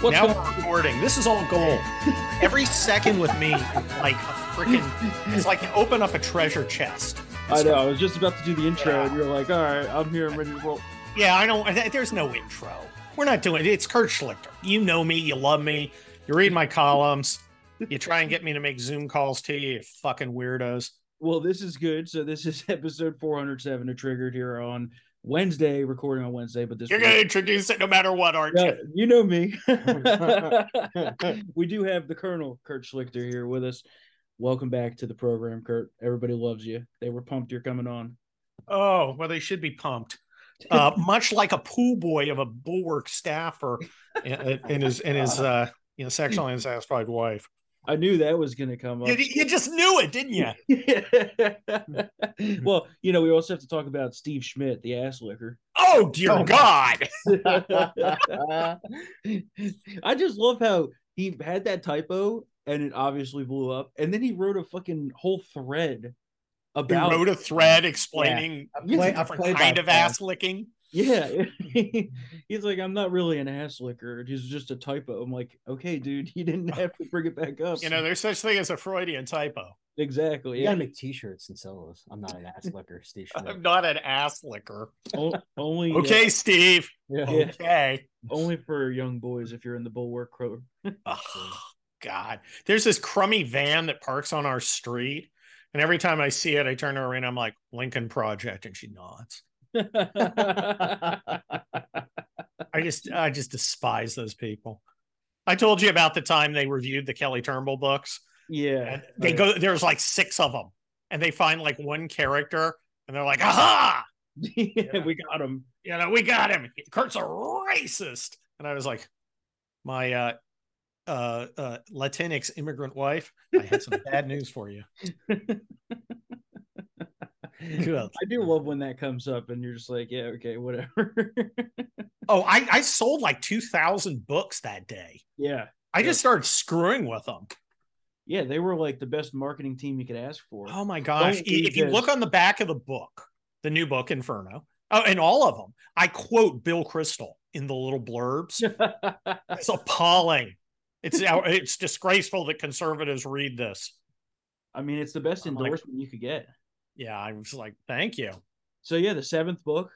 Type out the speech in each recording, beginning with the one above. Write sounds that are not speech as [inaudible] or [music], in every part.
What's now going we're recording. This is all gold. [laughs] Every second with me, like a freaking. It's like open up a treasure chest. I know. I was just about to do the intro, Yeah. and you're like, "All right, I'm here. I'm ready to roll." Yeah, I don't. There's no intro. We're not doing it. It's Kurt Schlichter. You know me. You love me. You read my columns. You try and get me to make Zoom calls to you, you fucking weirdos. Well, this is good. So this is [laughs] episode 407 of Triggered here on Wednesday, recording on Wednesday. But this You're going to introduce it no matter what, aren't Yeah, you? you know me. [laughs] we do have the Colonel Kurt Schlichter here with us. Welcome back to the program, Kurt. Everybody loves you. They were pumped you're coming on. Oh, well, they should be pumped. Uh, [laughs] much like a pool boy of a bulwark staffer in, in his in his [laughs] uh, you know sexually unsatisfied wife. I knew that was going to come up. You, you just knew it, didn't you? [laughs] well, you know, we also have to talk about Steve Schmidt, the ass licker. Oh dear Oh, God! [laughs] I just love how he had that typo and it obviously blew up, and then he wrote a fucking whole thread He about wrote a thread explaining I Yeah, play, a I different played kind of ass licking. Yeah, [laughs] [laughs] he's like, I'm not really an ass licker. It's just a typo. I'm like, okay, dude, [laughs] you didn't have to bring it back up. You know, there's such thing as a Freudian typo. exactly. You Yeah. gotta make T-shirts and sell those. I'm not an ass licker, Steve. I'm not an ass licker. O- only uh, Okay, Steve. Yeah. Yeah. Okay. only for young boys if you're in the bulwark crow. Oh, God. There's this crummy van that parks on our street. And every time I see it, I turn to her and I'm like, Lincoln Project. And she nods. I just I just despise those people. I told you about the time they reviewed the Kelly Turnbull books. yeah, And they go there's like six of them. And they find like one character and they're like, aha! [laughs] yeah, we got him. You know, we got him. Kurt's a racist. And I was like, my uh uh uh Latinx immigrant wife, I had some bad news for you. [laughs] [laughs] Good. I do love when that comes up and you're just like, yeah, okay, whatever. [laughs] Oh, I, I sold like two thousand books that day. yeah, I just started screwing with them. yeah, they were like the best marketing team you could ask for. Oh my gosh. Don't If you read look on the back of the book, the new book, Inferno, oh, and all of them, I quote Bill Kristol in the little blurbs. [laughs] It's appalling. It's uh, it's disgraceful that conservatives read this. I mean, it's the best I'm like- endorsement you could get. Yeah, I was like, thank you. So yeah, the seventh book,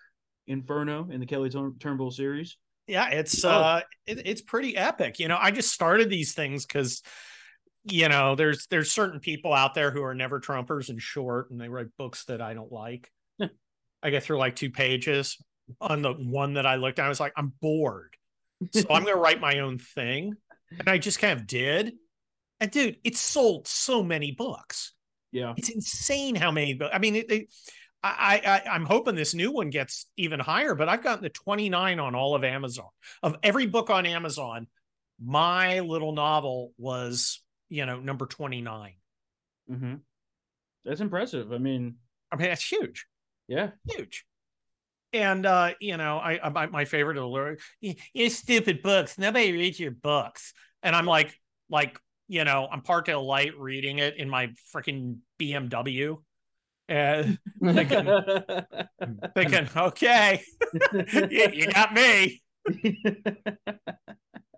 Inferno, in the Kelly Turn- Turnbull series. Yeah, it's Oh. uh it, it's pretty epic. You know, I just started these things because you know, there's there's certain people out there who are never Trumpers and short and they write books that I don't like. I get through like two pages on the one that I looked at. I was like, I'm bored. [laughs] So I'm gonna write my own thing. And I just kind of did. And dude, it sold so many books. Yeah, It's insane how many. I mean, it, it, I, I I'm hoping this new one gets even higher. But I've gotten the 29 on all of Amazon. Of every book on Amazon, my little novel was you know number 29. Mm-hmm. that's impressive. I mean, I mean, that's huge, yeah, huge. And uh, you know, I, I my, favorite alert, you stupid books. Nobody reads your books. And I'm like, like you know, I'm parked at a light reading it in my freaking BMW. And [laughs] thinking, thinking, okay, [laughs] you, you got me.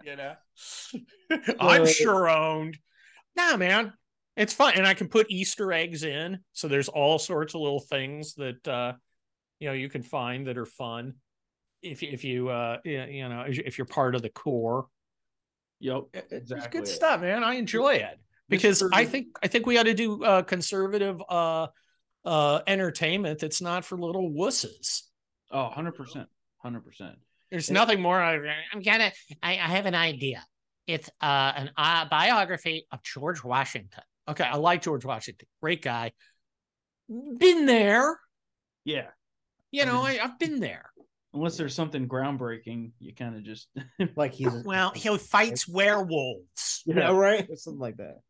You know, [laughs] I'm sure owned. Nah, man, it's fun, and I can put Easter eggs in. So there's all sorts of little things that uh, you know you can find that are fun. If you- if you uh you know if you're part of the core, yep, it's exactly. good stuff, man. I enjoy it because I think I think we ought to do uh, conservative uh uh entertainment that's not for little wusses. Oh, 100 percent, hundred percent. There's Yeah. nothing more. I, I'm gonna. I, I have an idea. It's uh, an uh, biography of George Washington. Okay, I like George Washington. Great guy. Been there. Yeah, You know, mean- I, I've been there. Unless there's something groundbreaking, you kind of just [laughs] Like he's Well, he [laughs] fights werewolves. [laughs] yeah, right, something like that.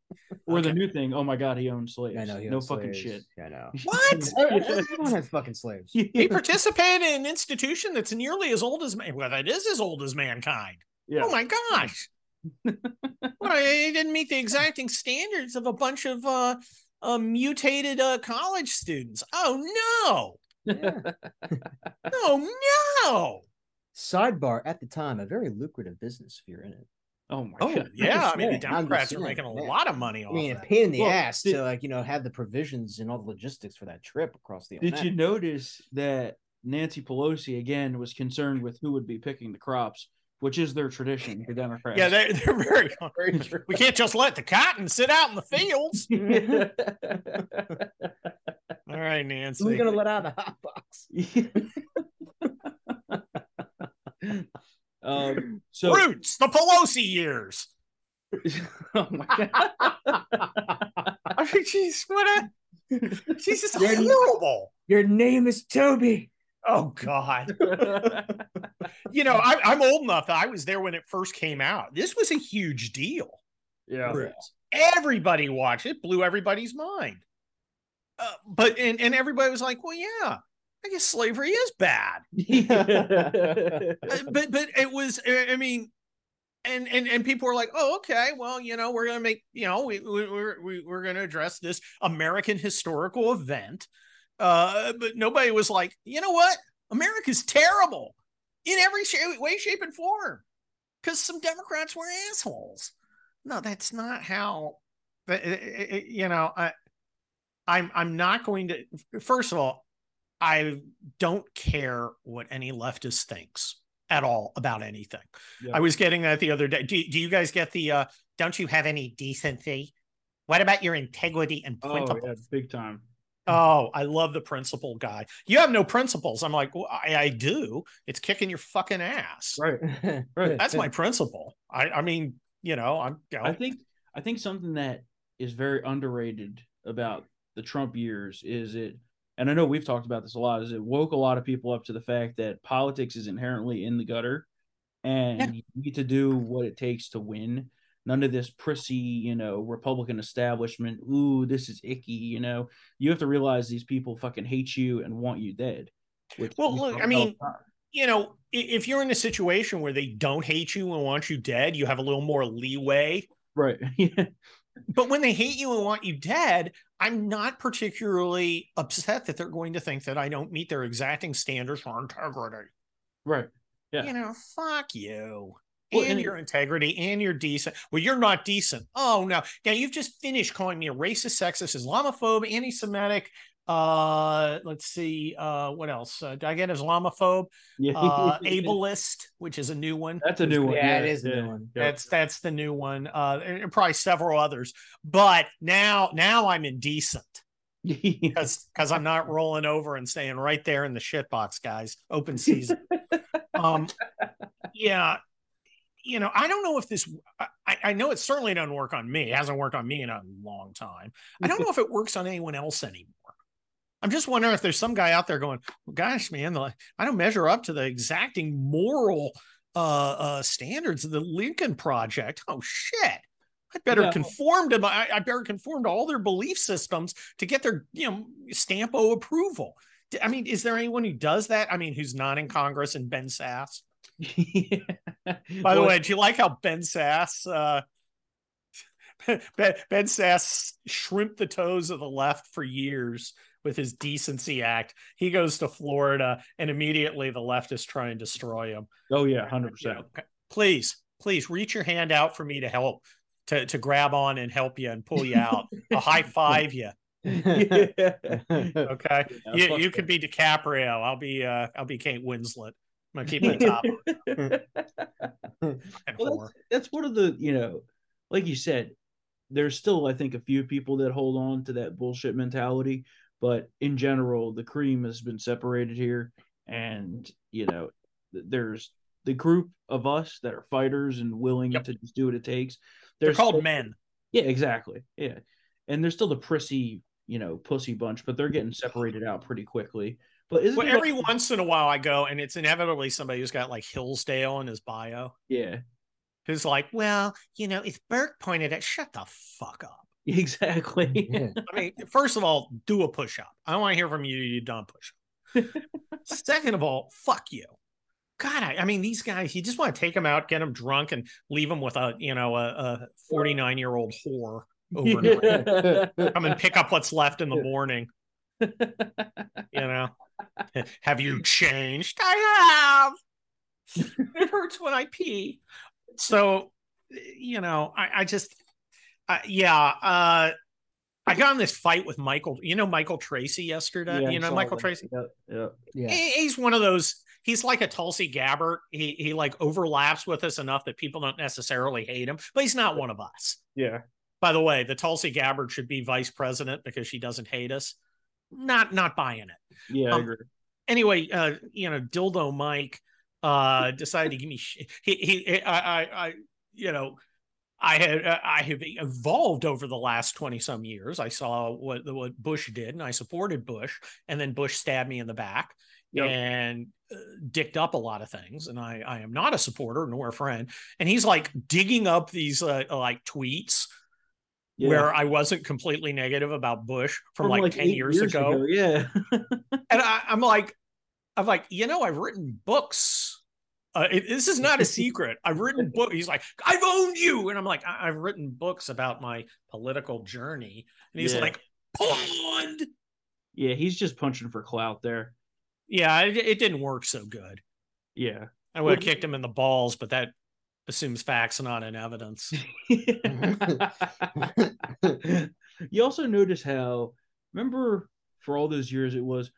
or the new thing. Oh my god, he owns slaves. I know. He no owns fucking slaves. shit. Yeah, I know. What? Everyone has fucking slaves. He participated in an institution that's nearly as old as man. Well, that is as old as mankind. yeah. Oh my gosh. well, he didn't meet the exacting standards of a bunch of uh, uh mutated uh college students. Oh Yeah. No. No, no. Sidebar at the time, a very lucrative business if you're in it. Oh my Oh god. yeah, I mean the Democrats are saying, making a man. lot of money I off mean, a that. pain in the Well, ass did- to like you know have the provisions and all the logistics for that trip across the. Did you notice that Nancy Pelosi again was concerned with who would be picking the crops, which is their tradition, the Democrats. Yeah, they're, they're very. [laughs] Very true. We can't just let the cotton sit out in the fields. [laughs] [laughs] All right, Nancy. Who's gonna let out of the hot box? [laughs] um, so Roots, the Pelosi years. [laughs] oh my god. [laughs] I mean, she's what a. She's just You're- horrible. Your name is Toby. Oh God. You know, I, I'm old enough. I was there when it first came out. This was a huge deal. yeah. Everybody watched it. Blew everybody's mind. Uh, but and and everybody was like, "Well, yeah, I guess slavery is bad." [laughs] Uh, but but it was. I I mean, and and and people were like, "Oh, okay. Well, you know, we're gonna make. You know, we, we we're we, we're gonna address this American historical event." Uh, but nobody was like, "You know what? America's terrible in every shape, way, shape, and form." Because some Democrats were assholes. No, that's not how. but it- it- it- You know, I, I'm I'm not going to. First of all, I don't care what any leftist thinks at all about anything. Yeah. I was getting that the other day. Do, do you guys get the uh don't you have any decency? What about your integrity and Oh yeah, big time. Oh, I love the principle guy. You have no principles. I'm like, well, I, I do. It's kicking your fucking ass. Right. [laughs] Right. That's my principle. I, I mean, you know, I'm. You know, I think I think something that is very underrated about the Trump years is it and I know we've talked about this a lot, is it woke a lot of people up to the fact that politics is inherently in the gutter and Yeah. you need to do what it takes to win. None of this prissy, you know, Republican establishment. Ooh, this is icky, you know. You have to realize these people fucking hate you and want you dead. Well, look, I mean, time. you know, if you're in a situation where they don't hate you and want you dead, you have a little more leeway. right. [laughs] But when they hate you and want you dead, I'm not particularly upset that they're going to think that I don't meet their exacting standards for integrity. Right. Yeah. You know, fuck you. Well, and and- your integrity and you're decent. Well, you're not decent. Oh no. Now you've just finished calling me a racist, sexist, Islamophobe, anti-Semitic. Uh let's see. Uh what else? Uh, did I get Islamophobe? Yeah. Uh [laughs] ableist, which is a new one. That's a new one. Yeah, it is the new one. That's that's the new one. Uh and probably several others. But now now I'm indecent [laughs] because because I'm not rolling over and staying right there in the shit box, guys. Open season. [laughs] um, yeah, you know, I don't know if this. I, I know it certainly doesn't work on me. It hasn't worked on me in a long time. I don't know if it works on anyone else anymore. I'm just wondering if there's some guy out there going, well, "Gosh, man, the, I don't measure up to the exacting moral uh, uh, standards of the Lincoln Project." Oh shit. I better Yeah. conform to my. I- better conform to all their belief systems to get their, you know, stamp O approval. I mean, is there anyone who does that? I mean, who's not in Congress and Ben Sasse? [laughs] By the way, do you like how Ben Sasse, uh, [laughs] ben, ben Sasse shrimped the toes of the left for years with his Decency Act? He goes to Florida, and immediately the leftists try and destroy him. oh yeah, hundred You percent. know, please, please reach your hand out for me to help, to to grab on and help you and pull you out. I'll high five you. [laughs] Okay, you you could be DiCaprio. I'll be uh I'll be Kate Winslet. I'm gonna keep my [laughs] top. well, that's, that's one of the you know, like you said, there's still I think a few people that hold on to that bullshit mentality, but in general, the cream has been separated here, and you know, there's the group of us that are fighters and willing Yep. to just do what it takes. They're There's called still- men. Yeah, exactly. Yeah, and there's still the prissy, you know, pussy bunch, but they're getting separated out pretty quickly. But isn't Well, every like- once in a while I go, and it's inevitably somebody who's got like Hillsdale in his bio, yeah, who's like, "Well, you know, if Burke pointed at, shut the fuck up." [laughs] exactly. Yeah. I mean, first of all, do a push up. I don't want to hear from you. You done push up. [laughs] Second of all, fuck you. God, I, I mean, these guys, you just want to take them out, get them drunk, and leave them with a, you know, a 49 year old whore overnight. Come and pick up what's left in the morning. [laughs] You know, have you changed? I have. It hurts when I pee. So, you know, I, I just, uh, yeah, uh, I got in this fight with Michael. You know Michael Tracey yesterday. Yeah, you know Michael that. Tracey. Yep, yep. Yeah. He- he's one of those. He's like a Tulsi Gabbard. He he like overlaps with us enough that people don't necessarily hate him, but he's not one of us. Yeah. By the way, the Tulsi Gabbard should be vice president because she doesn't hate us. Not not buying it. Yeah, I Um, agree. Anyway, uh, you know, dildo Mike uh decided to give me sh- he he I I, I you know I had uh, I have evolved over the last 20 some years. I saw what what Bush did and I supported Bush and then Bush stabbed me in the back Yep. and uh, dicked up a lot of things and I I am not a supporter nor a friend and he's like digging up these uh, like tweets Yeah. where I wasn't completely negative about Bush from, like, 10 eight years, ago. Yeah. [laughs] And I, I'm like, I'm like, you know, I've written books. Uh, it- this is not a secret. I've written book. He's like, I've owned you, and I'm like, I- I've written books about my political journey. And he's Yeah. like, pond. yeah, he's just punching for clout there. Yeah, it, it didn't work so good. Yeah. I would have Well, kicked him in the balls, but that assumes facts, not in evidence. [laughs] you also notice how remember for all those years it was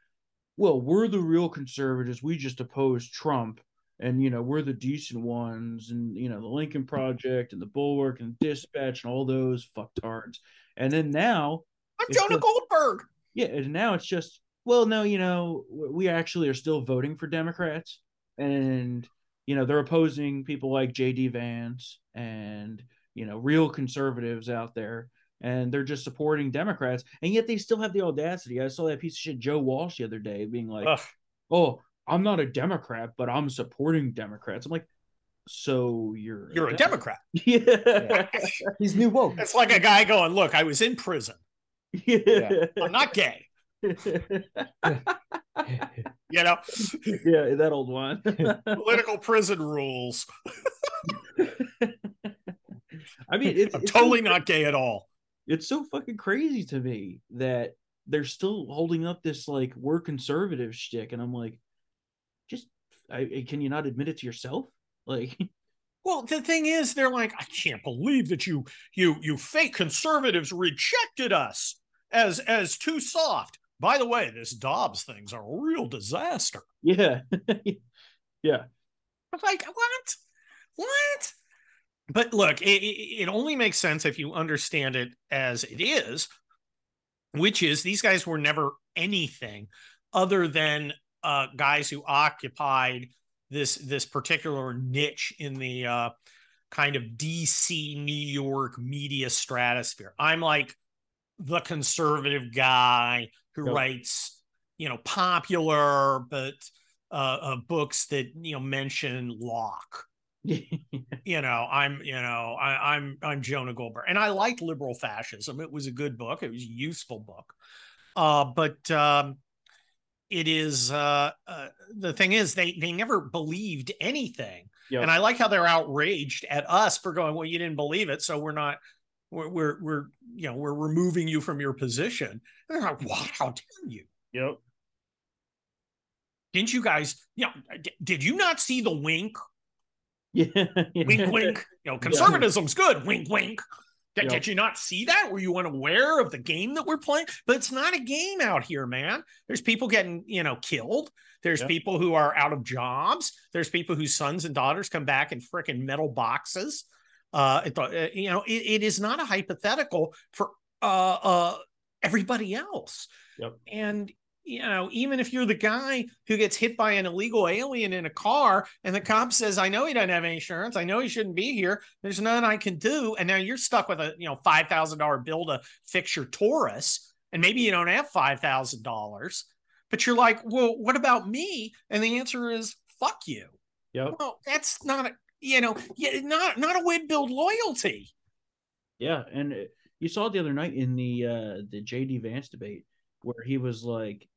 well we're the real conservatives. We just oppose trump. And you know we're the decent ones and you know the lincoln project and the bulwark and dispatch and all those fucktards. And then now I'm Jonah the- Goldberg. yeah and now it's just well no you know we actually are still voting for democrats. And you know they're opposing people like jd vance and you know real conservatives out there and they're just supporting democrats and yet they still have the audacity i saw that piece of shit joe walsh the other day being like Ugh. oh i'm not a democrat but i'm supporting democrats i'm like so you're You're a Democrat. [laughs] yeah [laughs] He's new woke. It's like a guy going, Look, I was in prison. yeah I'm not gay. [laughs] You know, yeah that old one political prison rules. I mean, it's, I'm it's totally so, not gay at all. It's so fucking crazy to me that they're still holding up this like we're conservative shtick, and I'm like, just I, can you not admit it to yourself? Like, [laughs] Well, the thing is, they're like, I can't believe that you you you fake conservatives rejected us as as too soft. By the way, this Dobbs thing's a real disaster. yeah, [laughs] yeah, like, what? What? But look, it, it only makes sense if you understand it as it is, which is these guys were never anything other than uh, guys who occupied this this particular niche in the uh, kind of DC New York media stratosphere. I'm like the conservative guy who Yep. writes, you know, popular but uh, uh, books that you know mention Locke. [laughs] You know, I'm you know I, I'm I'm Jonah Goldberg, and I liked liberal fascism. It was a good book. It was a useful book. Uh, but um, it is uh, uh, the thing is they they never believed anything, Yep. and I like how they're outraged at us for going. Well, you didn't believe it, so we're not. We're we're, we're you know we're removing you from your position. And they're like, "What? How dare you?" yep, Didn't you guys? You know, did you not see the wink? [laughs] yeah, Wink, wink. You know, conservatism's good. Wink, wink. Did, Yeah. did you not see that? Were you unaware of the game that we're playing? But it's not a game out here, man. There's people getting, you know, killed. There's Yeah. people who are out of jobs. There's people whose sons and daughters come back in freaking metal boxes. Uh, it, uh, you know, it, it is not a hypothetical for uh, uh, everybody else. Yep. And you know, even if you're the guy who gets hit by an illegal alien in a car and the cop says, I know he doesn't have any insurance, I know he shouldn't be here, there's nothing I can do. And now you're stuck with a you know five thousand dollar bill to fix your Taurus, and maybe you don't have five thousand dollars, but you're like, well, what about me? And the answer is fuck you. yep, Well, that's not a you know, yeah, not not a way to build loyalty. yeah. And uh, you saw it the other night in the uh the JD Vance debate where he was like,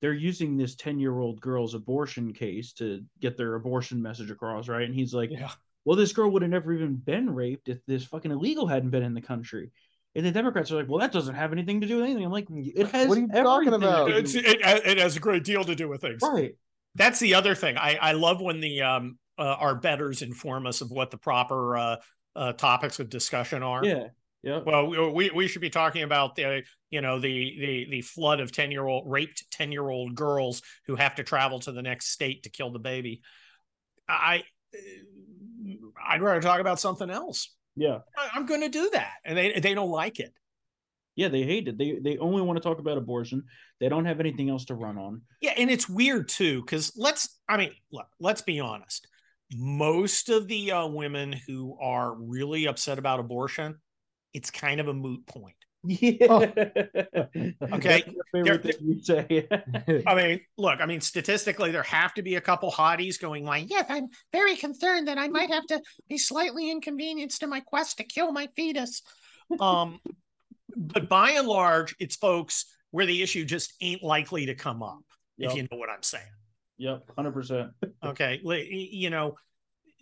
they're using this ten year old girl's abortion case to get their abortion message across, right? And he's like, Yeah. well, this girl would have never even been raped if this fucking illegal hadn't been in the country. And the Democrats are like, well, that doesn't have anything to do with anything. I'm like, it has. What are you talking everything to about? do with- it, it has a great deal to do with things. right. That's the other thing. I, I love when the um uh, our betters inform us of what the proper uh, uh, topics of discussion are. Yeah. Yeah. Well, we- we should be talking about the you know the the the flood of ten year old raped ten year old girls who have to travel to the next state to kill the baby. I I'd rather talk about something else. Yeah. I- I'm going to do that, and they they don't like it. Yeah. They hate it. They they only want to talk about abortion. They don't have anything else to run on. Yeah, and it's weird too because let's I mean look, let's be honest. Most of the uh, women who are really upset about abortion, it's kind of a moot point. Yeah. [laughs] Okay, That's my favorite thing you say. I mean, look, I mean, statistically, there have to be a couple hotties going like, "Yes, I'm very concerned that I might have to be slightly inconvenienced in my quest to kill my fetus." Um, but by and large, it's folks where the issue just ain't likely to come up. Yep. If you know what I'm saying. yep. Hundred percent. Okay, you know,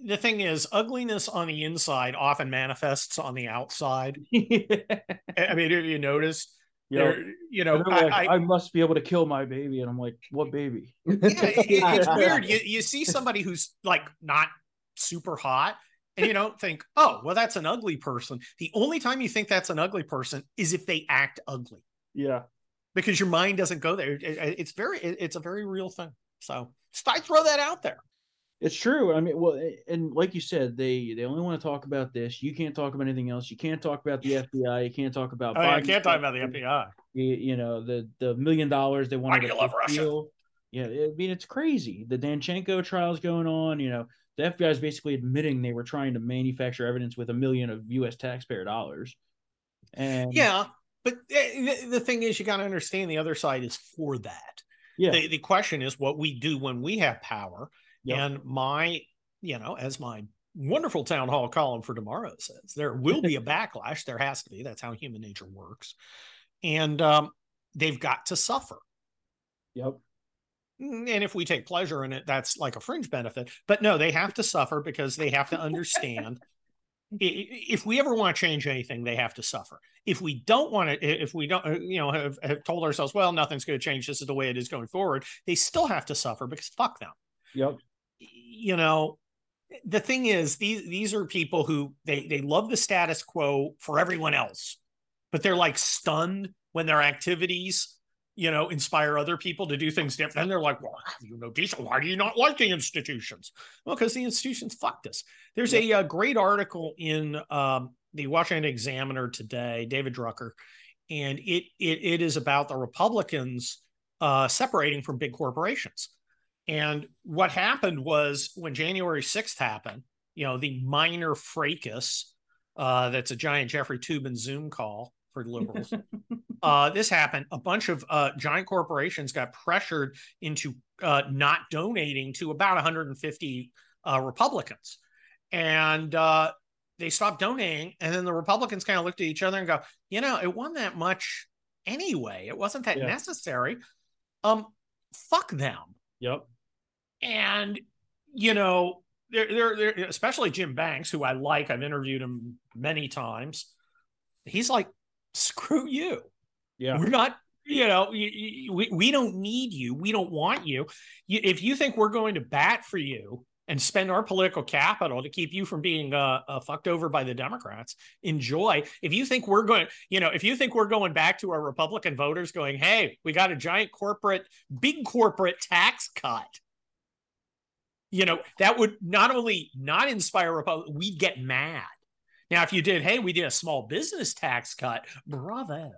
the thing is, ugliness on the inside often manifests on the outside. [laughs] I I mean, have you noticed? Yeah. There, you know, They're like, I, I, I must be able to kill my baby, and I'm like, what baby? yeah, it- it's [laughs] weird. You you see somebody who's like not super hot, and you don't think, oh, well, that's an ugly person. The only time you think that's an ugly person is if they act ugly, Yeah. because your mind doesn't go there. It- it- it's very, it- it's a very real thing. So just I throw that out there. It's true. I mean, well, and like you said, they they only want to talk about this. You can't talk about anything else. You can't talk about the [laughs] FBI. You can't talk about. I, mean, I can't talk about the FBI. You, you know the the million dollars they wanted. do you to love Russia? steal. Yeah, I mean it's crazy. The Danchenko trials going on. You know the FBI is basically admitting they were trying to manufacture evidence with a million of U.S. taxpayer dollars. And Yeah, but eh, the, the thing is, you got to understand the other side is for that. yeah, The, the question is what we do when we have power. Yep. And my, you know, as my wonderful town hall column for tomorrow says, there will be a backlash. There has to be. That's how human nature works. And um, they've got to suffer. yep, Mm, And if we take pleasure in it, that's like a fringe benefit. But no, they have to suffer because they have to understand. [laughs] If we ever want to change anything, they have to suffer. If we don't want to, if we don't, uh, you know, have, have told ourselves, well, nothing's going to change. This is the way it is going forward. They still have to suffer because fuck them. yep, You know, the thing is, these these are people who they they love the status quo for everyone else, but they're like stunned when their activities you know, inspire other people to do things different. And they're like, well, you know? Why do you not like the institutions? Well, because the institutions fucked us. There's a, uh great article in um, the Washington Examiner today, David Drucker, and it it, it is about the Republicans uh, separating from big corporations. And what happened was when January 6th happened, you know, the minor fracas, uh, that's a giant Jeffrey Toobin Zoom call for liberals [laughs] uh, this happened. A bunch of uh, giant corporations got pressured into uh, not donating to about 150 uh, Republicans, and uh, they stopped donating. And then the Republicans kind of looked at each other and go, "You know, it wasn't that much anyway. It wasn't that Yeah. necessary. Um, fuck them." yep, And you know, they're, they're, they're especially Jim Banks, who I like. I've interviewed him many times. He's like, "Screw you." yeah, We're not, you know, we, we don't need you. We don't want you. you. If you think we're going to bat for you and spend our political capital to keep you from being uh, uh, fucked over by the Democrats, enjoy. If you think we're going, you know, if you think we're going back to our Republican voters going, hey, we got a giant corporate, big corporate tax cut. You know, that would not only not inspire Republicans, we'd get mad. Now, if you did, hey, we did a small business tax cut, bravo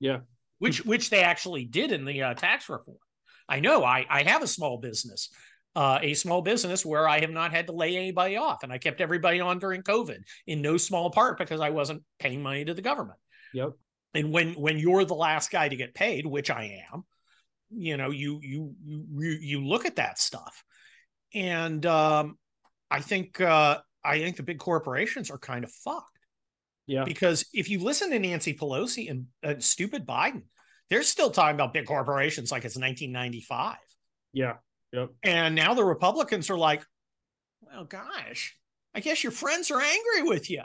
yeah, which which they actually did in the uh, tax reform. I know I I have a small business, uh, a small business where I have not had to lay anybody off, and I kept everybody on during COVID in no small part because I wasn't paying money to the government. yep, And when when you're the last guy to get paid, which I am, you know, you you you you look at that stuff, and um, I think uh, I think the big corporations are kind of fucked yeah, because if you listen to Nancy Pelosi and uh, stupid Biden, they're still talking about big corporations like it's 1995. yeah, yep, And now the Republicans are like, well, gosh, I guess your friends are angry with you.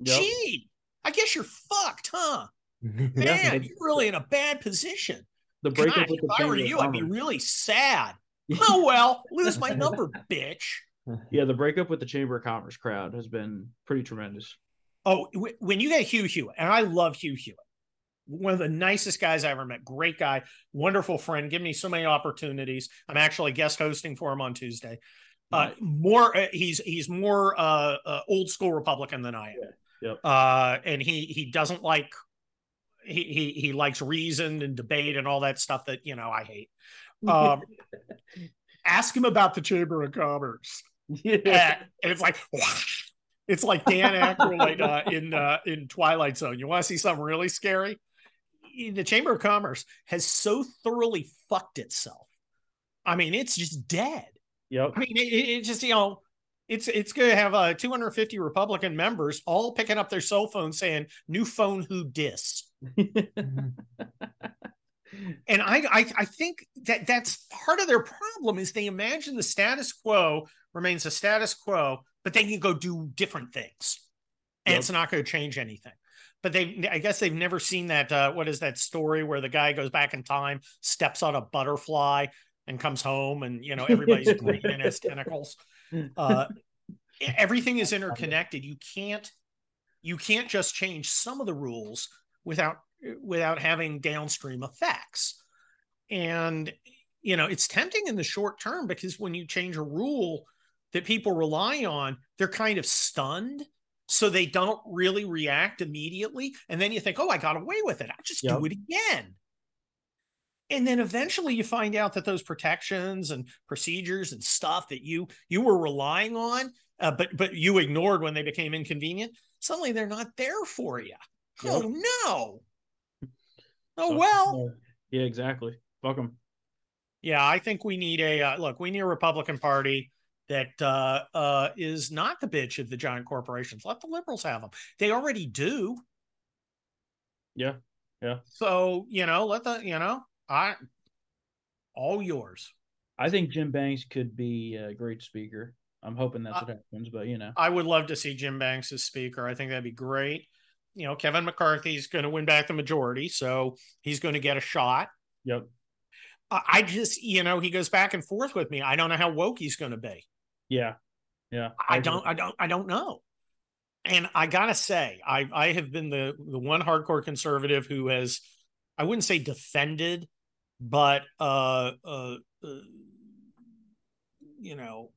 yep. Gee, I guess you're fucked, huh? [laughs] Man, Yeah. you're really in a bad position. The breakup with if the I were you, I'd be really sad. [laughs] oh, well, lose my number, bitch. [laughs] yeah, the breakup with the Chamber of Commerce crowd has been pretty tremendous. Oh, when you get Hugh Hewitt, and I love Hugh Hewitt, one of the nicest guys I ever met, great guy, wonderful friend, give me so many opportunities. I'm actually guest hosting for him on Tuesday. Uh, more, uh, he's he's more uh, uh, old school Republican than I am. Yeah. Yep. Uh, and he he doesn't like he he he likes reason and debate and all that stuff that you know I hate. Um, ask him about the Chamber of Commerce. Yeah. and it's like it's like Dan Aykroyd [laughs] uh, in uh, in Twilight Zone. You want to see something really scary? The Chamber of Commerce has so thoroughly fucked itself. I mean, it's just dead. Yep. I mean, it, it just you know, it's it's going to have uh, 250 Republican members all picking up their cell phone saying "new phone who dis." [laughs] and I, I I think that that's part of their problem is they imagine the status quo remains the status quo, but they can go do different things, and Yep. it's not going to change anything. But they, I guess they've never seen that. Uh, what is that story where the guy goes back in time, steps on a butterfly, and comes home, and you know everybody's [laughs] green and has tentacles. [laughs] Uh, everything is interconnected. You can't, you can't just change some of the rules without without having downstream effects. And you know, it's tempting in the short term because when you change a rule that people rely on, they're kind of stunned. So they don't really react immediately. And then you think, oh, I got away with it. I'll just Yep. do it again. And then eventually you find out that those protections and procedures and stuff that you you were relying on, uh, but but you ignored when they became inconvenient, suddenly they're not there for you. Yep. Oh no. Oh So, well. Yeah, exactly. Fuck them. Yeah, I think we need a uh, look. We need a Republican Party that uh, uh, is not the bitch of the giant corporations. Let the liberals have them. They already do. Yeah, yeah. So you know, let the you know, I all yours. I think Jim Banks could be a great speaker. I'm hoping that's Uh, what happens, but you know. I would love to see Jim Banks as speaker. I think that'd be great. You know, Kevin McCarthy's going to win back the majority, so he's going to get a shot. Yep. I I just, you know, he goes back and forth with me. I don't know how woke he's going to be. Yeah. Yeah. I agree. don't, I don't, I don't know. And I gotta say, I I have been the the one hardcore conservative who has, I wouldn't say defended, but uh, uh, uh you know,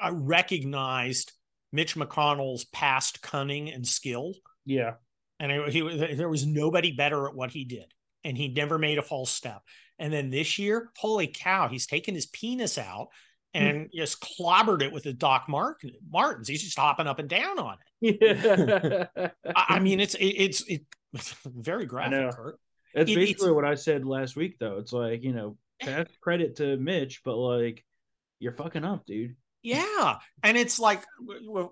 I recognized Mitch McConnell's past cunning and skill, Yeah. And it, he there was nobody better at what he did, and he never made a false step. And then this year, holy cow, he's taken his penis out hmm. and just clobbered it with the Doc Marten, Martins. He's just hopping up and down on it. Yeah. I, I [laughs] mean, it's it, it's it's very graphic. Kurt. That's it- basically what I said last week, though. It's like, you know, eh. pass credit to Mitch, but like, you're fucking up, dude. Yeah, and it's like,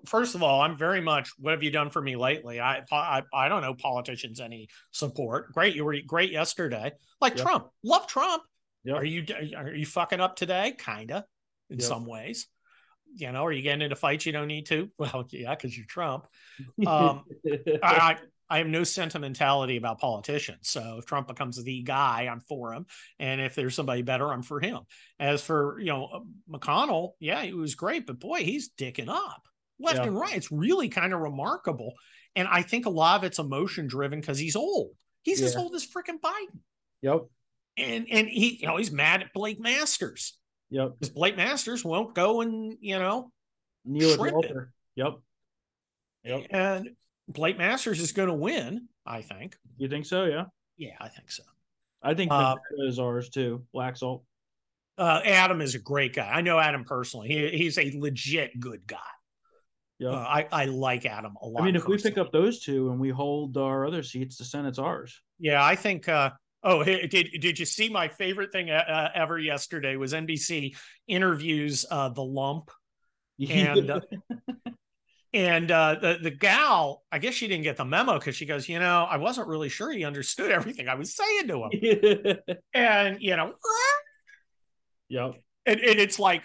first of all, I'm very much. What have you done for me lately? I I, I don't know politicians any support. Great, you were great yesterday. Like Yep. Trump, love Trump. Yep. Are you are you fucking up today? Kinda, in Yep. some ways. You know, are you getting into fights you don't need to? [laughs] Well, yeah, because you're Trump. [laughs] Um, I, I have no sentimentality about politicians. So if Trump becomes the guy, I'm for him, and if there's somebody better, I'm for him. As for you know McConnell, yeah, he was great, but boy, he's dicking up left Yeah. and right. It's really kind of remarkable, and I think a lot of it's emotion driven because he's old. He's as old as freaking Biden, yep. and and he you know he's mad at Blake Masters Yep. because Blake Masters won't go and you know Neil Shrimp it. Walter. Yep. Yep. and Blake Masters is going to win. I think. You think so? Yeah. Yeah, I think so. I think Uh, is ours too. Laxalt. Uh, Adam is a great guy. I know Adam personally. He, he's a legit good guy. Yep. Uh, I, I like Adam a lot. I mean, if we pick up those two and we hold our other seats, the Senate's ours. yeah, I think. Uh, oh, did did you see my favorite thing uh, ever yesterday? Was NBC interviews uh, the lump [laughs] and uh, and uh, the the gal. I guess she didn't get the memo because she goes, you know, I wasn't really sure he understood everything I was saying to him, [laughs] and you know, yep. and, and it's like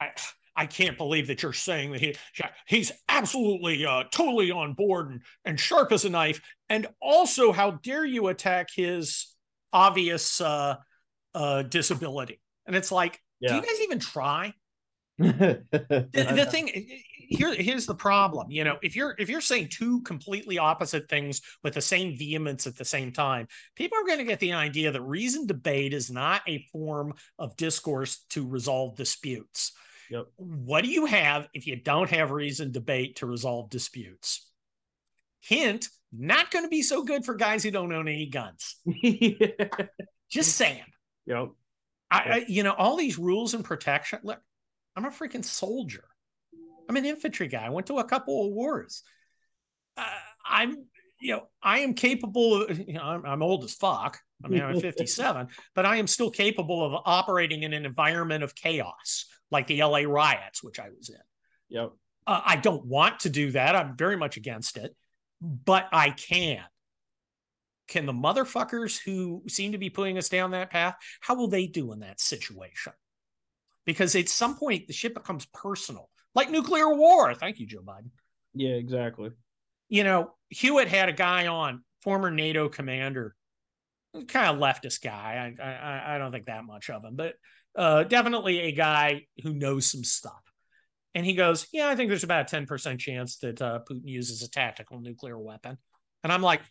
I, I can't believe that you're saying that he he's absolutely uh, totally on board and, and sharp as a knife and also how dare you attack his obvious uh, uh, disability and it's like do you guys even try the, the thing eh, eh, eh, here here's the problem you know if you're if you're saying two completely opposite things with the same vehemence at the same time people are going to get the idea that reasoned debate is not a form of discourse to resolve disputes. Yep. what do you have if you don't have reasoned debate to resolve disputes? Hint not going to be so good for guys who don't own any guns. [laughs] Just saying. Yep. I, I you know all these rules and protection look i'm a freaking soldier I'm an infantry guy. I went to a couple of wars. Uh, I'm, you know, I am capable of, you know, I'm, I'm old as fuck. I mean, I'm [laughs] 57, but I am still capable of operating in an environment of chaos, like the LA riots, which I was in. Yep. Uh, I don't want to do that. I'm very much against it, but I can. Can the motherfuckers who seem to be putting us down that path, how will they do in that situation? Because at some point, the shit becomes personal like nuclear war. Thank you, Joe Biden. Yeah, exactly. You know, Hewitt had a guy on, former NATO commander, kind of leftist guy. I, I, I don't think that much of him, but uh, definitely a guy who knows some stuff. And he goes, Yeah, I think there's about a 10% chance that uh, Putin uses a tactical nuclear weapon. And I'm like,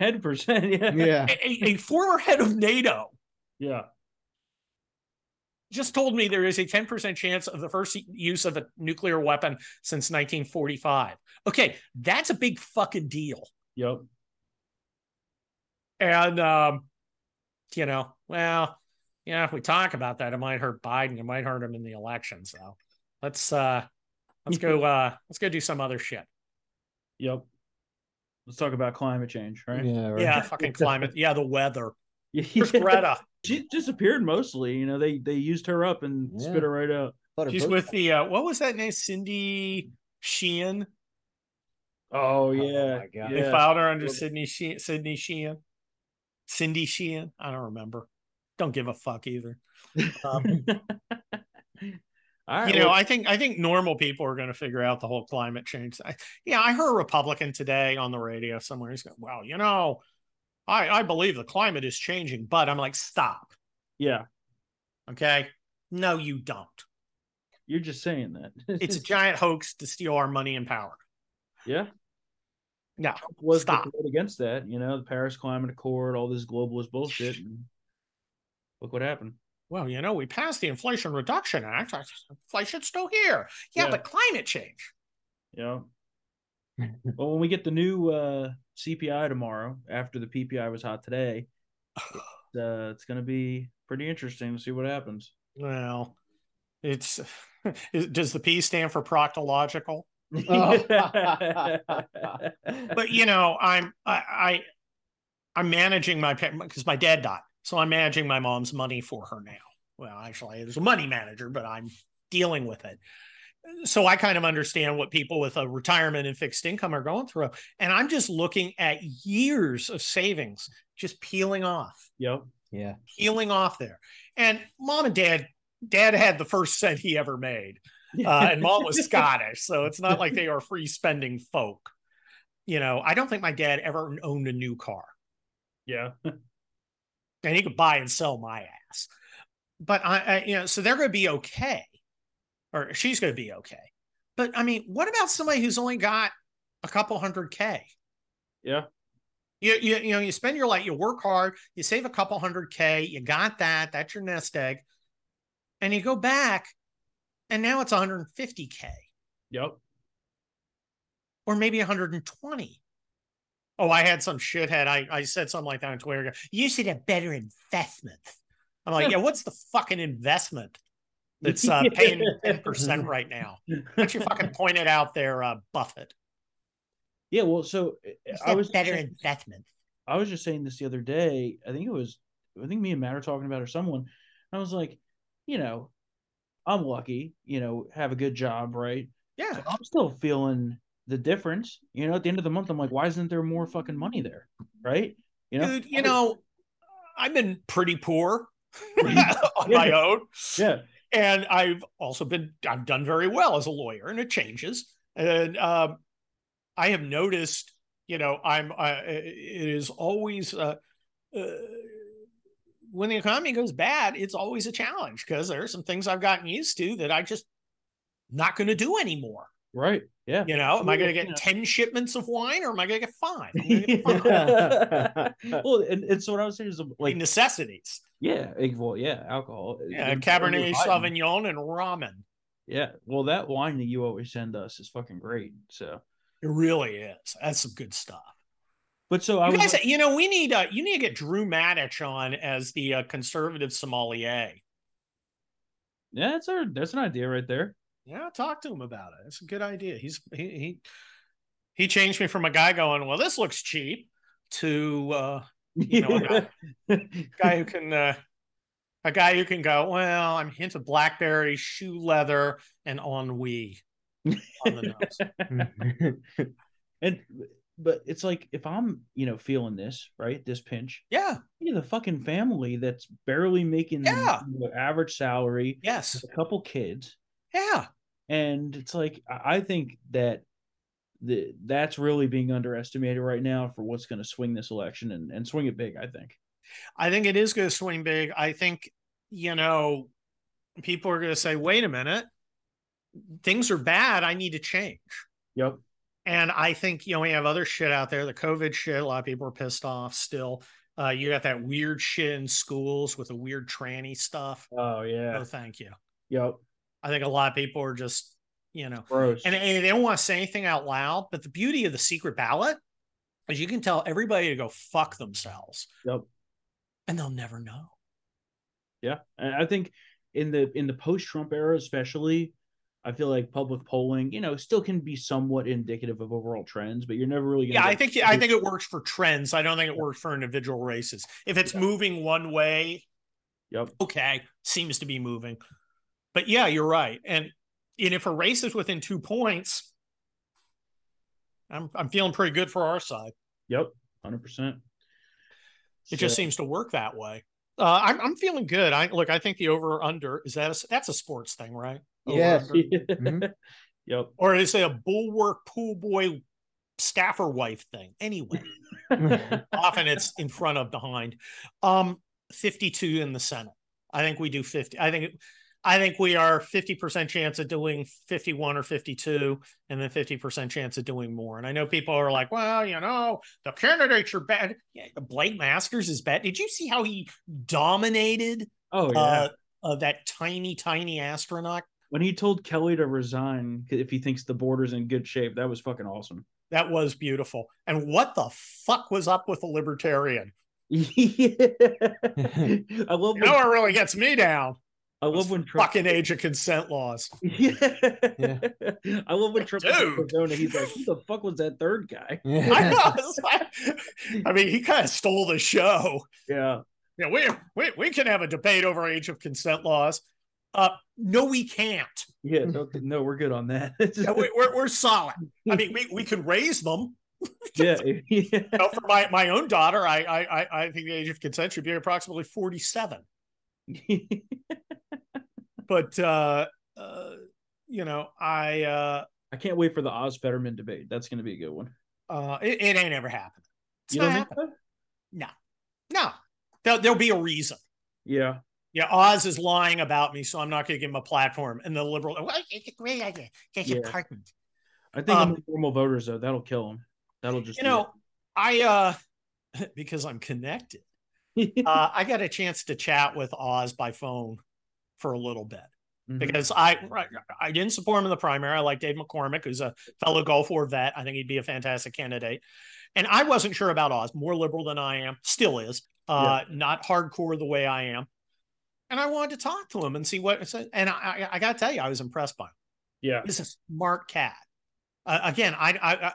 10%. [laughs] Yeah. yeah. A, a former head of NATO Yeah. Just told me there is a 10% chance of the first use of a nuclear weapon since 1945. Okay, that's a big fucking deal. Yep. And um, you know, well, yeah, if we talk about that, it might hurt Biden, it might hurt him in the election. So let's uh let's go [laughs] uh let's go do some other shit. Yep. Let's talk about climate change, right? Yeah. Right. Yeah, fucking climate. Yeah, the weather. [laughs] Yeah. Where's Greta? She disappeared mostly. You know, they they used her up and Yeah. spit her right out. Thought She's with the uh what was that name? Cindy Sheehan. Oh yeah. my God. They yeah. filed her under Well- Sydney Sheehan, Sydney Sheehan, Cindy Sheehan. I don't remember. Don't give a fuck either. Um, [laughs] All right. you know, well, I think I think normal people are going to figure out the whole climate change. I, yeah, I heard a Republican today on the radio somewhere. He's going, "Well, you know, I I believe the climate is changing," but I'm like, "Stop, yeah, okay? No, you don't. you're just saying that. [laughs] It's a giant hoax to steal our money and power." yeah. No, Trump was stop. against that. You know, the Paris Climate Accord, all this globalist bullshit. Look what happened. Well, you know, we passed the Inflation Reduction Act. Inflation's still here. Yeah, Yeah. but climate change. Yeah. well, when we get the new uh, CPI tomorrow, after the PPI was hot today, [sighs] it, uh, it's going to be pretty interesting to see what happens. Well, it's [laughs] is- does the P stand for proctological? [laughs] But you know, I'm I, I I'm managing my because my dad died, so I'm managing my mom's money for her now. Well, actually, there's a money manager, but I'm dealing with it. So I kind of understand what people with a retirement and fixed income are going through, and I'm just looking at years of savings just peeling off. yep. Yeah. peeling off there. And mom and dad, dad had the first cent he ever made, uh, and mom was [laughs] Scottish, so it's not like they are free spending folk. You know, I don't think my dad ever owned a new car, Yeah. and he could buy and sell my ass. But I, I you know, so they're going to be okay, or she's going to be okay. But I mean, what about somebody who's only got a couple hundred k? Yeah. You, you, you know, you spend your life, you work hard, you save a couple hundred K, you got that, that's your nest egg. And you go back and now it's 150K Yep. or maybe 120. Oh, I had some shithead. I, I said something like that on Twitter. You should have better investment. I'm like, [laughs] yeah, what's the fucking investment that's uh, [laughs] paying 10% right now? Why don't you fucking point it out there, uh, Buffett? Yeah. Well, so uh, I was better saying- investment. I was just saying this the other day. I think it was, I think me and Matt were talking about or someone. I was like, you know, I'm lucky, you know, have a good job, right? Yeah. I'm still feeling the difference. You know, at the end of the month, I'm like, why isn't there more fucking money there? Right? You know, Dude, you know, I've been pretty poor [laughs] [laughs] on my own. yeah, and I've also been I've done very well as a lawyer, and it changes. And um, I have noticed, you know, I'm uh, it is always uh, uh, when the economy goes bad, it's always a challenge because there are some things I've gotten used to that I just not going to do anymore. Right. Yeah. You know, am I going to get Yeah. 10 shipments of wine or am I going to get five? Get five. [laughs] [laughs] well, and, and so what I was saying is like like, necessities. yeah, well, yeah, alcohol. Yeah, And- Cabernet and- Sauvignon and ramen. Yeah. Well, that wine that you always send us is fucking great. So, It really is. That's some good stuff. but so I You was, guys, you know, we need uh, you need to get Drew Mattich on as the uh, conservative sommelier. yeah, that's our, that's an idea right there. Yeah, talk to him about it. It's a good idea. He's he he he changed me from a guy going, well, this looks cheap, to uh, You know, a guy [laughs] who can uh, a guy who can go, well, I'm hint of blackberry, shoe leather, and ennui on the nose. [laughs] and but it's like if I'm, you know, feeling this, right? This pinch, Yeah. you know, the fucking family that's barely making Yeah. the average salary, Yes. a couple kids, Yeah. and it's like I think that the that's really being underestimated right now for what's going to swing this election and, and swing it big. I think. I think it is going to swing big. I think, you know, people are going to say, wait a minute, things are bad. I need to change. Yep. And I think, you know, we have other shit out there, the COVID shit. A lot of people are pissed off still. Uh, you got that weird shit in schools with the weird tranny stuff. Oh yeah. No, thank you. Yep. I think a lot of people are just, you know, Gross. and, and they don't want to say anything out loud. But the beauty of the secret ballot is you can tell everybody to go fuck themselves yep. and they'll never know. Yeah, and I think in the in the post Trump era, especially, I feel like public polling, you know, still can be somewhat indicative of overall trends, but you're never really gonna Yeah, I think I think it works for trends. I don't think it works for individual races. If it's Yeah. moving one way, Yep. okay, seems to be moving. But yeah, you're right. And and if a race is within two points, I'm I'm feeling pretty good for our side. Yep. Hundred percent. It just seems to work that way. Uh, I'm I'm feeling good. I look. I think the over under is that a, that's a sports thing, right? Over, Yes. under? Mhm. [laughs] Yep. Or is it a bulwark pool boy staffer wife thing? Anyway, [laughs] often it's in front of behind. Um, 52 in the Senate. I think we do 50. I think I think we are 50% chance of doing 51 or 52, and then 50% chance of doing more. And I know people are like, well, you know, the candidates are bad. Yeah, Blake Masters is bad. Did you see how he dominated Oh yeah. uh, uh, that tiny, tiny astronaut? when he told Kelly to resign if he thinks the border's in good shape, that was fucking awesome. That was beautiful. And what the fuck was up with the libertarian? [laughs] yeah. [laughs] I love You know what really gets me down? I love when Trump Fucking age of consent laws. [laughs] Yeah. Yeah. I love when Trump was Dude. Arizona, he's like, who the fuck was that third guy? [laughs] I know. it's like- I mean, he kind of stole the show. Yeah. Yeah, we, we we can have a debate over age of consent laws. Uh, no, we can't. Yeah, no, no, we're good on that. [laughs] Yeah, we, we're we're solid. I mean, we, we could raise them. yeah, yeah. You know, for my, my own daughter, I, I I I think the age of consent should be approximately forty seven. [laughs] But uh, uh, you know, I uh, I can't wait for the Oz Fetterman debate. That's going to be a good one. uh, it, it ain't ever happened. It's You don't think so? No, there, there'll be a reason. Yeah. Yeah, Oz is lying about me, so I'm not going to give him a platform. And the liberal, well, it's a great idea. Get your Yeah. pardoned. I think Um, normal voters though, that'll kill him. That'll just You know, I uh [laughs] because I'm connected, it. [laughs] uh, I got a chance to chat with Oz by phone for a little bit Mhm. because I I didn't support him in the primary. I like Dave McCormick, who's a fellow Gulf War vet. I think he'd be a fantastic candidate. And I wasn't sure about Oz, more liberal than I am, still is, uh, not hardcore the way I am. And I wanted to talk to him and see what. And I, I, got to tell you, I was impressed by him. yeah. He's a smart cat. Uh, again, I, I I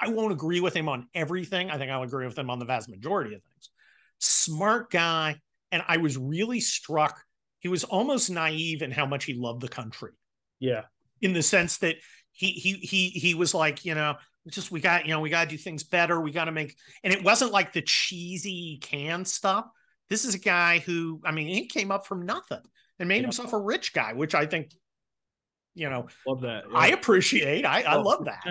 I won't agree with him on everything. I think I'll agree with him on the vast majority of things. Smart guy, and I was really struck. He was almost naive in how much he loved the country, Yeah. in the sense that he he he he was like, you know, just we got you know we got to do things better. We got to make, and it wasn't like the cheesy can stuff. This is a guy who, I mean, he came up from nothing and made Yeah. himself a rich guy, which I think, you know, Love that. I appreciate. I, I oh, love that.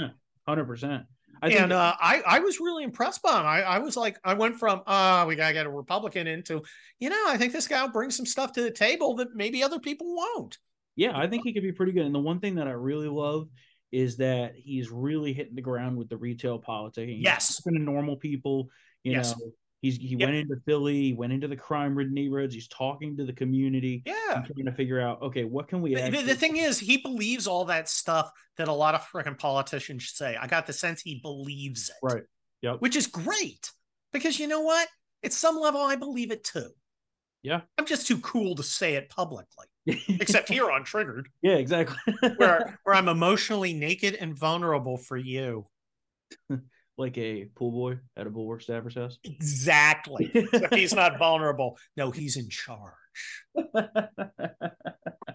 Hundred percent. I think and uh, I, I was really impressed by him. I, I was like, I went from, uh, we gotta get a Republican into, you know, I think this guy will bring some stuff to the table that maybe other people won't. Yeah, I think he could be pretty good. And the one thing that I really love is that he's really hitting the ground with the retail politicking. He's Yes. talking to normal people. You Yes. know, he's he Yep. went into Philly, he went into the crime-ridden neighborhoods. He's talking to the community. Yeah. trying to figure out, okay, what can we? The, the- actually the thing is, he believes all that stuff that a lot of freaking politicians say. I got the sense he believes it. Right. Yep. Which is great because you know what? At some level, I believe it too. Yeah. I'm just too cool to say it publicly, [laughs] except here on Triggered, yeah, exactly. where, [laughs] where I'm emotionally naked and vulnerable for you. [laughs] like a pool boy at a Bulwark Staffers house. Exactly. Except he's not [laughs] vulnerable. No, he's in charge. [laughs]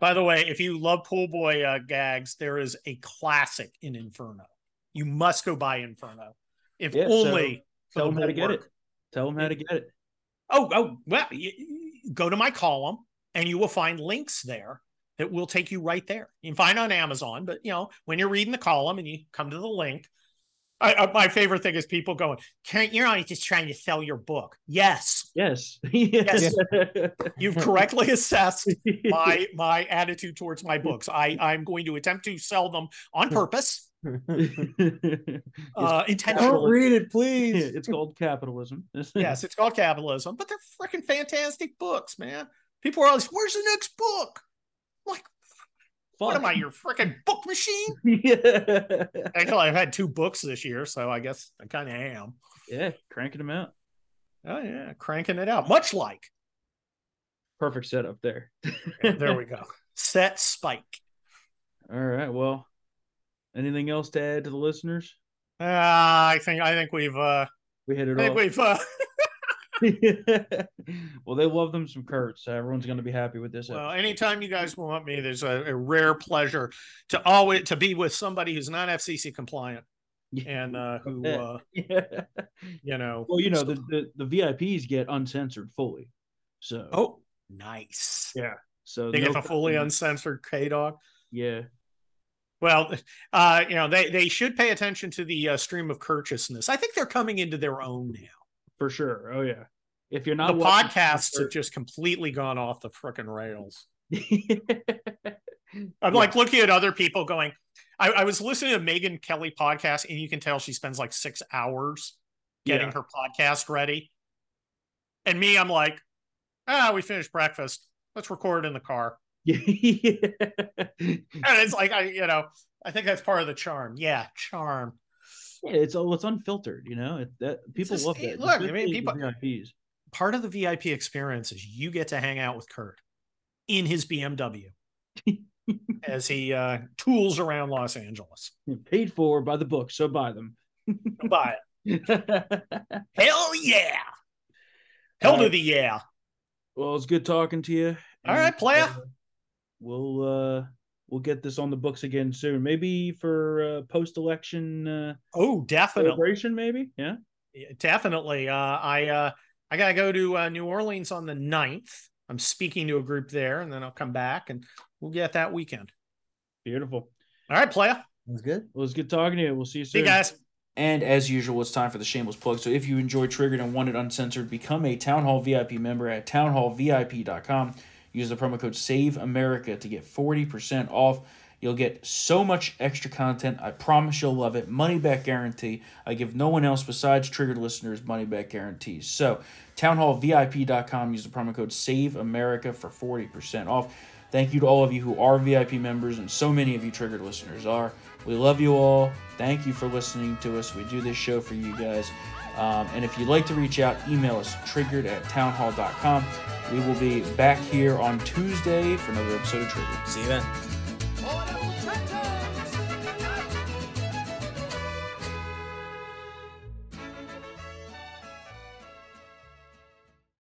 By the way, if you love pool boy uh, gags, there is a classic in Inferno. You must go buy Inferno, if Yeah, only for Tell him how to get it. Tell him how to get it. Oh, oh, well, go to my column and you will find links there that will take you right there. You can find it on Amazon, but you know, when you're reading the column and you come to the link, I, I, my favorite thing is people going, "Can't you're not just trying to sell your book?" Yes, Yes. Yes. [laughs] you've correctly assessed my [laughs] my attitude towards my books. I I'm going to attempt to sell them on [laughs] purpose, uh, intentionally. Don't read it, please. it's called capitalism. yes, it's called capitalism, but they're freaking fantastic books, man. People are always, "Where's the next book?" I'm like, what am I, your freaking book machine? [laughs] yeah. Actually, I've had two books this year, so I guess I kind of am. yeah, cranking them out. Oh yeah, cranking it out, much like Perfect setup there. there we [laughs] go. Set spike. All right. Well, anything else to add to the listeners? Uh, I think I think we've uh, We hit it. I think we've uh, [laughs] [laughs] well, they love them some Kurt, so everyone's going to be happy with this. Well, episode. anytime you guys want me, there's a, a rare pleasure to always to be with somebody who's not FCC compliant [laughs] and uh, who uh, yeah. [laughs] you know. Well, you know, the, the, the VIPs get uncensored fully. So, Oh, nice. yeah. So They get no the fully cutting. uncensored K dog. Yeah. Well, uh, you know, they they should pay attention to the uh, stream of courteousness. I think they're coming into their own now. For sure. Oh, yeah. If you're not the podcasts have just completely gone off the frickin' rails. [laughs] I'm like looking at other people going. I, I was listening to Megyn Kelly podcast, and you can tell she spends like six hours getting Yeah. her podcast ready. And me, I'm like, ah, we finished breakfast. Let's record in the car. [laughs] And it's like I, you know, I think that's part of the charm. Yeah, charm. Yeah, it's all it's unfiltered, you know. It, that people just- love it- that. look, I mean, people- VIPs. Part of the VIP experience is you get to hang out with Kurt in his BMW [laughs] as he uh, tools around Los Angeles. paid for by the book, so buy them. Buy it. [laughs] Hell yeah. Hell to Uh, the yeah. well, it's good talking to you. All right, playa. uh, we'll uh we'll get this on the books again soon. Maybe for uh, post election uh, Oh, definitely. celebration. Maybe, yeah. Yeah, Definitely. Uh, I uh, I gotta go to uh, New Orleans on the 9th. I'm speaking to a group there, and then I'll come back and we'll get that weekend. Beautiful. All right, playa. That's good. Well, it's good talking to you. We'll see you See soon. you guys. And as usual, it's time for the shameless plug. So if you enjoy Triggered and want it uncensored, become a Town Hall VIP member at townhallvip.com. Use the promo code Save America to get 40% off. You'll get so much extra content. I promise you'll love it. Money back guarantee. I give no one else besides Triggered listeners money back guarantees. So, townhallvip.com. Use the promo code Save America for 40% off. Thank you to all of you who are VIP members, and so many of you Triggered listeners are. We love you all. Thank you for listening to us. We do this show for you guys. Um, and if you'd like to reach out, email us triggered at townhall.com. We will be back here on Tuesday for another episode of Triggered. See you then.